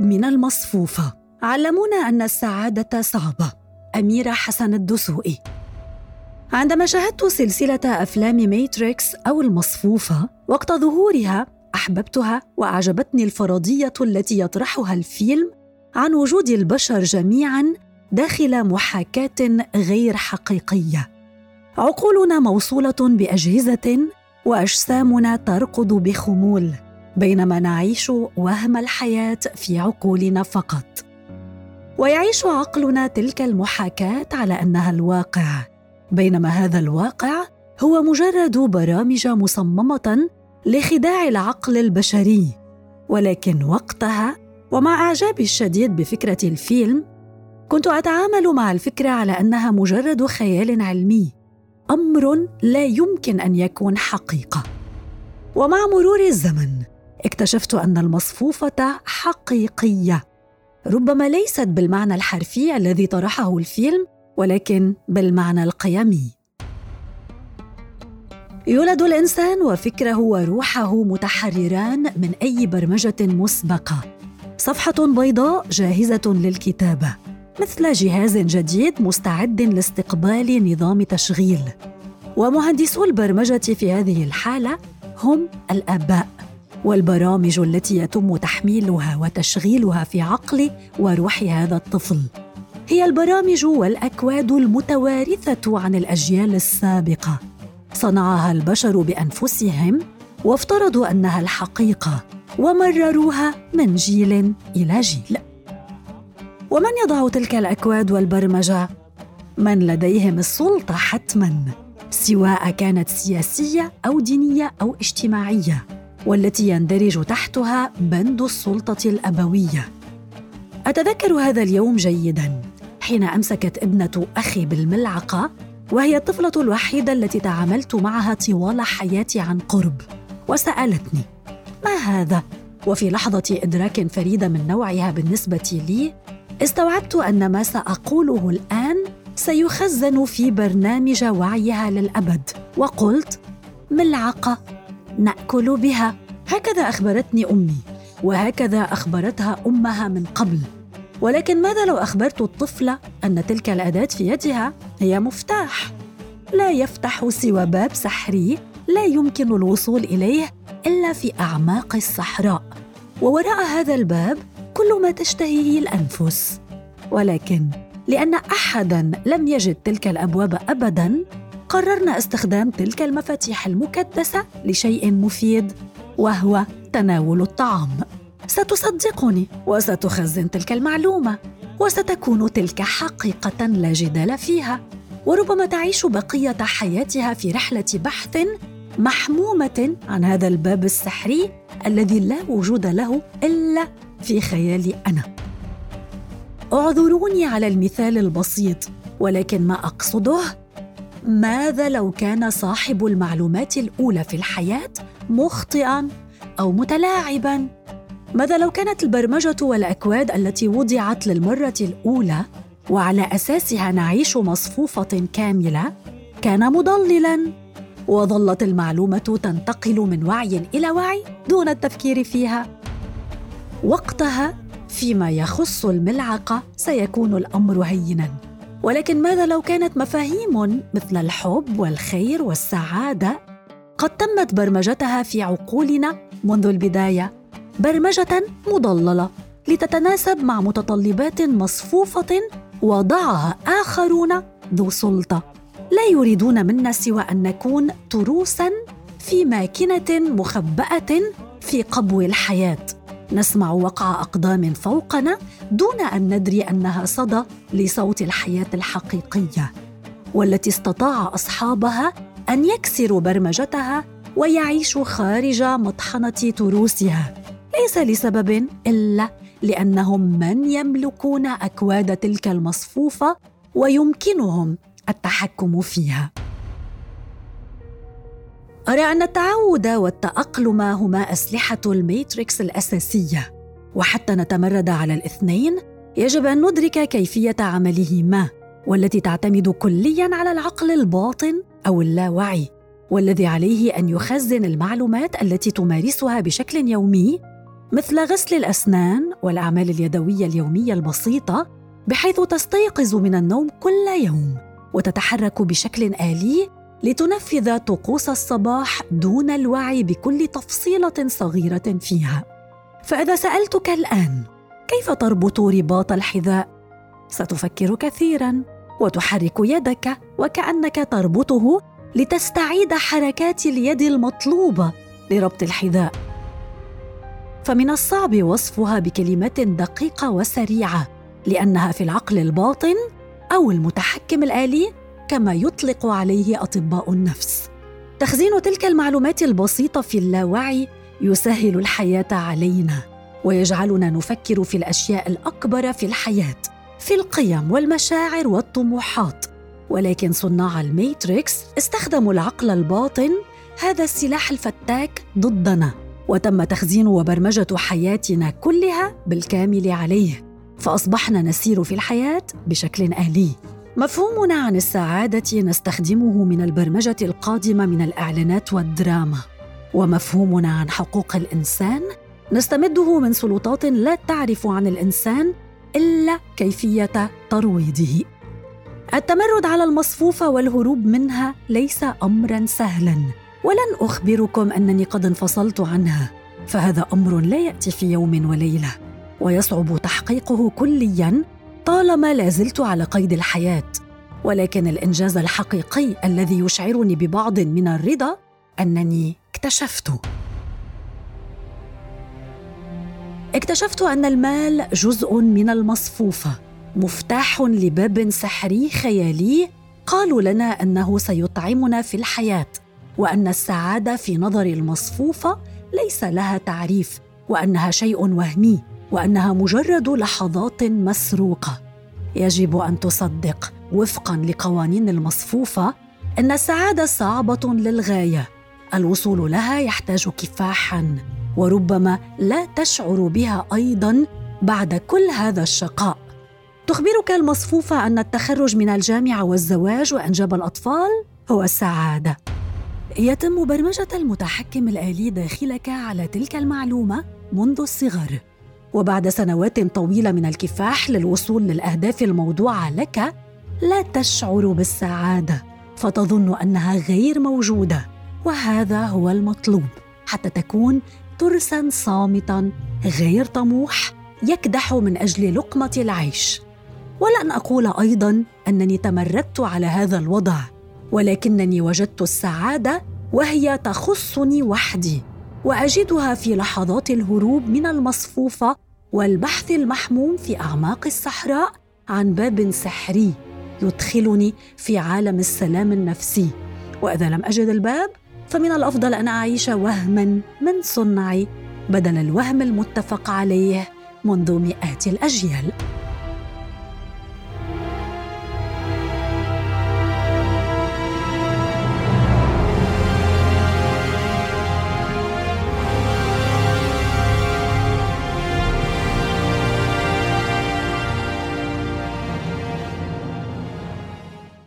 من المصفوفة. علمونا أن السعادة صعبة. أميرة حسن الدسوقي. عندما شاهدت سلسلة أفلام ماتريكس أو المصفوفة وقت ظهورها أحببتها وأعجبتني الفرضية التي يطرحها الفيلم عن وجود البشر جميعا داخل محاكاة غير حقيقية. عقولنا موصولة بأجهزة وأجسامنا ترقد بخمول. بينما نعيش وهم الحياة في عقولنا فقط. ويعيش عقلنا تلك المحاكاة على أنها الواقع. بينما هذا الواقع هو مجرد برامج مصممة لخداع العقل البشري. ولكن وقتها ومع اعجابي الشديد بفكرة الفيلم كنت أتعامل مع الفكرة على أنها مجرد خيال علمي أمر لا يمكن أن يكون حقيقة. ومع مرور الزمن اكتشفت أن المصفوفة حقيقية. ربما ليست بالمعنى الحرفي الذي طرحه الفيلم ولكن بالمعنى القيمي. يولد الإنسان وفكره وروحه متحرران من أي برمجة مسبقة. صفحة بيضاء جاهزة للكتابة مثل جهاز جديد مستعد لاستقبال نظام تشغيل. ومهندسو البرمجة في هذه الحالة هم الآباء. والبرامج التي يتم تحميلها وتشغيلها في عقل وروح هذا الطفل. هي البرامج والأكواد المتوارثة عن الأجيال السابقة. صنعها البشر بأنفسهم وافترضوا أنها الحقيقة ومرروها من جيل إلى جيل. ومن يضع تلك الأكواد والبرمجة؟ من لديهم السلطة حتما سواء كانت سياسية أو دينية أو اجتماعية. والتي يندرج تحتها بند السلطة الأبوية. أتذكر هذا اليوم جيدا حين أمسكت ابنة أخي بالملعقة وهي الطفلة الوحيدة التي تعاملت معها طوال حياتي عن قرب وسألتني ما هذا؟ وفي لحظة إدراك فريدة من نوعها بالنسبة لي استوعبت أن ما سأقوله الآن سيخزن في برنامج وعيها للأبد وقلت ملعقة. نأكل بها. هكذا أخبرتني أمي وهكذا أخبرتها أمها من قبل. ولكن ماذا لو أخبرت الطفله أن تلك الأداة في يدها؟ هي مفتاح. لا يفتح سوى باب سحري لا يمكن الوصول إليه إلا في أعماق الصحراء. ووراء هذا الباب كل ما تشتهيه الأنفس. ولكن لأن احدا لم يجد تلك الأبواب ابدا قررنا استخدام تلك المفاتيح المكدسة لشيء مفيد وهو تناول الطعام. ستصدقني وستخزن تلك المعلومة وستكون تلك حقيقة لا جدال فيها. وربما تعيش بقية حياتها في رحلة بحث محمومة عن هذا الباب السحري الذي لا وجود له إلا في خيالي أنا. اعذروني على المثال البسيط ولكن ما أقصده ماذا لو كان صاحب المعلومات الأولى في الحياة مخطئا أو متلاعبا؟ ماذا لو كانت البرمجة والأكواد التي وضعت للمرة الأولى وعلى أساسها نعيش مصفوفة كاملة كان مضللا؟ وظلت المعلومة تنتقل من وعي إلى وعي دون التفكير فيها. وقتها فيما يخص الملعقة سيكون الأمر هينا. ولكن ماذا لو كانت مفاهيم مثل الحب والخير والسعادة؟ قد تمت برمجتها في عقولنا منذ البداية برمجة مضللة لتتناسب مع متطلبات مصفوفة وضعها آخرون ذو سلطة. لا يريدون منا سوى أن نكون تروسا في ماكنة مخبأة في قبو الحياة. نسمع وقع أقدام فوقنا دون أن ندري أنها صدى لصوت الحياة الحقيقية والتي استطاع أصحابها أن يكسروا برمجتها ويعيشوا خارج مطحنة تروسها ليس لسبب إلا لأنهم من يملكون أكواد تلك المصفوفة ويمكنهم التحكم فيها. ارى أن التعود والتأقلم هما أسلحة الميتريكس الأساسية. وحتى نتمرد على الاثنين يجب أن ندرك كيفية عملهما والتي تعتمد كليا على العقل الباطن أو اللاوعي والذي عليه أن يخزن المعلومات التي تمارسها بشكل يومي مثل غسل الأسنان والأعمال اليدوية اليومية البسيطة بحيث تستيقظ من النوم كل يوم وتتحرك بشكل آلي لتنفذ طقوس الصباح دون الوعي بكل تفصيلة صغيرة فيها. فإذا سألتك الآن كيف تربط رباط الحذاء؟ ستفكر كثيرا وتحرك يدك وكأنك تربطه لتستعيد حركات اليد المطلوبة لربط الحذاء. فمن الصعب وصفها بكلمات دقيقة وسريعة لأنها في العقل الباطن أو المتحكم الآلي كما يطلق عليه أطباء النفس. تخزين تلك المعلومات البسيطة في اللاوعي يسهل الحياة علينا ويجعلنا نفكر في الأشياء الأكبر في الحياة في القيم والمشاعر والطموحات. ولكن صناع الميتريكس استخدموا العقل الباطن هذا السلاح الفتاك ضدنا وتم تخزين وبرمجة حياتنا كلها بالكامل عليه. فأصبحنا نسير في الحياة بشكل آلي. مفهومنا عن السعادة نستخدمه من البرمجة القادمة من الإعلانات والدراما. ومفهومنا عن حقوق الإنسان نستمده من سلطات لا تعرف عن الإنسان إلا كيفية ترويضه. التمرد على المصفوفه والهروب منها ليس امرا سهلا. ولن أخبركم أنني قد انفصلت عنها. فهذا أمر لا يأتي في يوم وليلة. ويصعب تحقيقه كليا طالما لا زلت على قيد الحياة. ولكن الإنجاز الحقيقي الذي يشعرني ببعض من الرضا أنني اكتشفت. اكتشفت أن المال جزء من المصفوفة مفتاح لباب سحري خيالي قالوا لنا أنه سيطعمنا في الحياة وأن السعادة في نظر المصفوفة ليس لها تعريف وأنها شيء وهمي. وأنها مجرد لحظات مسروقة. يجب أن تصدق وفقا لقوانين المصفوفة أن السعادة صعبة للغاية. الوصول لها يحتاج كفاحا وربما لا تشعر بها أيضا بعد كل هذا الشقاء. تخبرك المصفوفه أن التخرج من الجامعة والزواج وأنجاب الأطفال هو السعادة. يتم برمجة المتحكم الآلي داخلك على تلك المعلومة منذ الصغر. وبعد سنوات طويلة من الكفاح للوصول للأهداف الموضوعة لك لا تشعر بالسعادة فتظن أنها غير موجودة وهذا هو المطلوب حتى تكون ترسا صامتا غير طموح يكدح من أجل لقمة العيش. ولن أقول أيضا أنني تمردت على هذا الوضع ولكنني وجدت السعادة وهي تخصني وحدي. وأجدها في لحظات الهروب من المصفوفة والبحث المحموم في أعماق الصحراء عن باب سحري يدخلني في عالم السلام النفسي. وإذا لم أجد الباب فمن الأفضل أن أعيش وهما من صنعي بدل الوهم المتفق عليه منذ مئات الأجيال.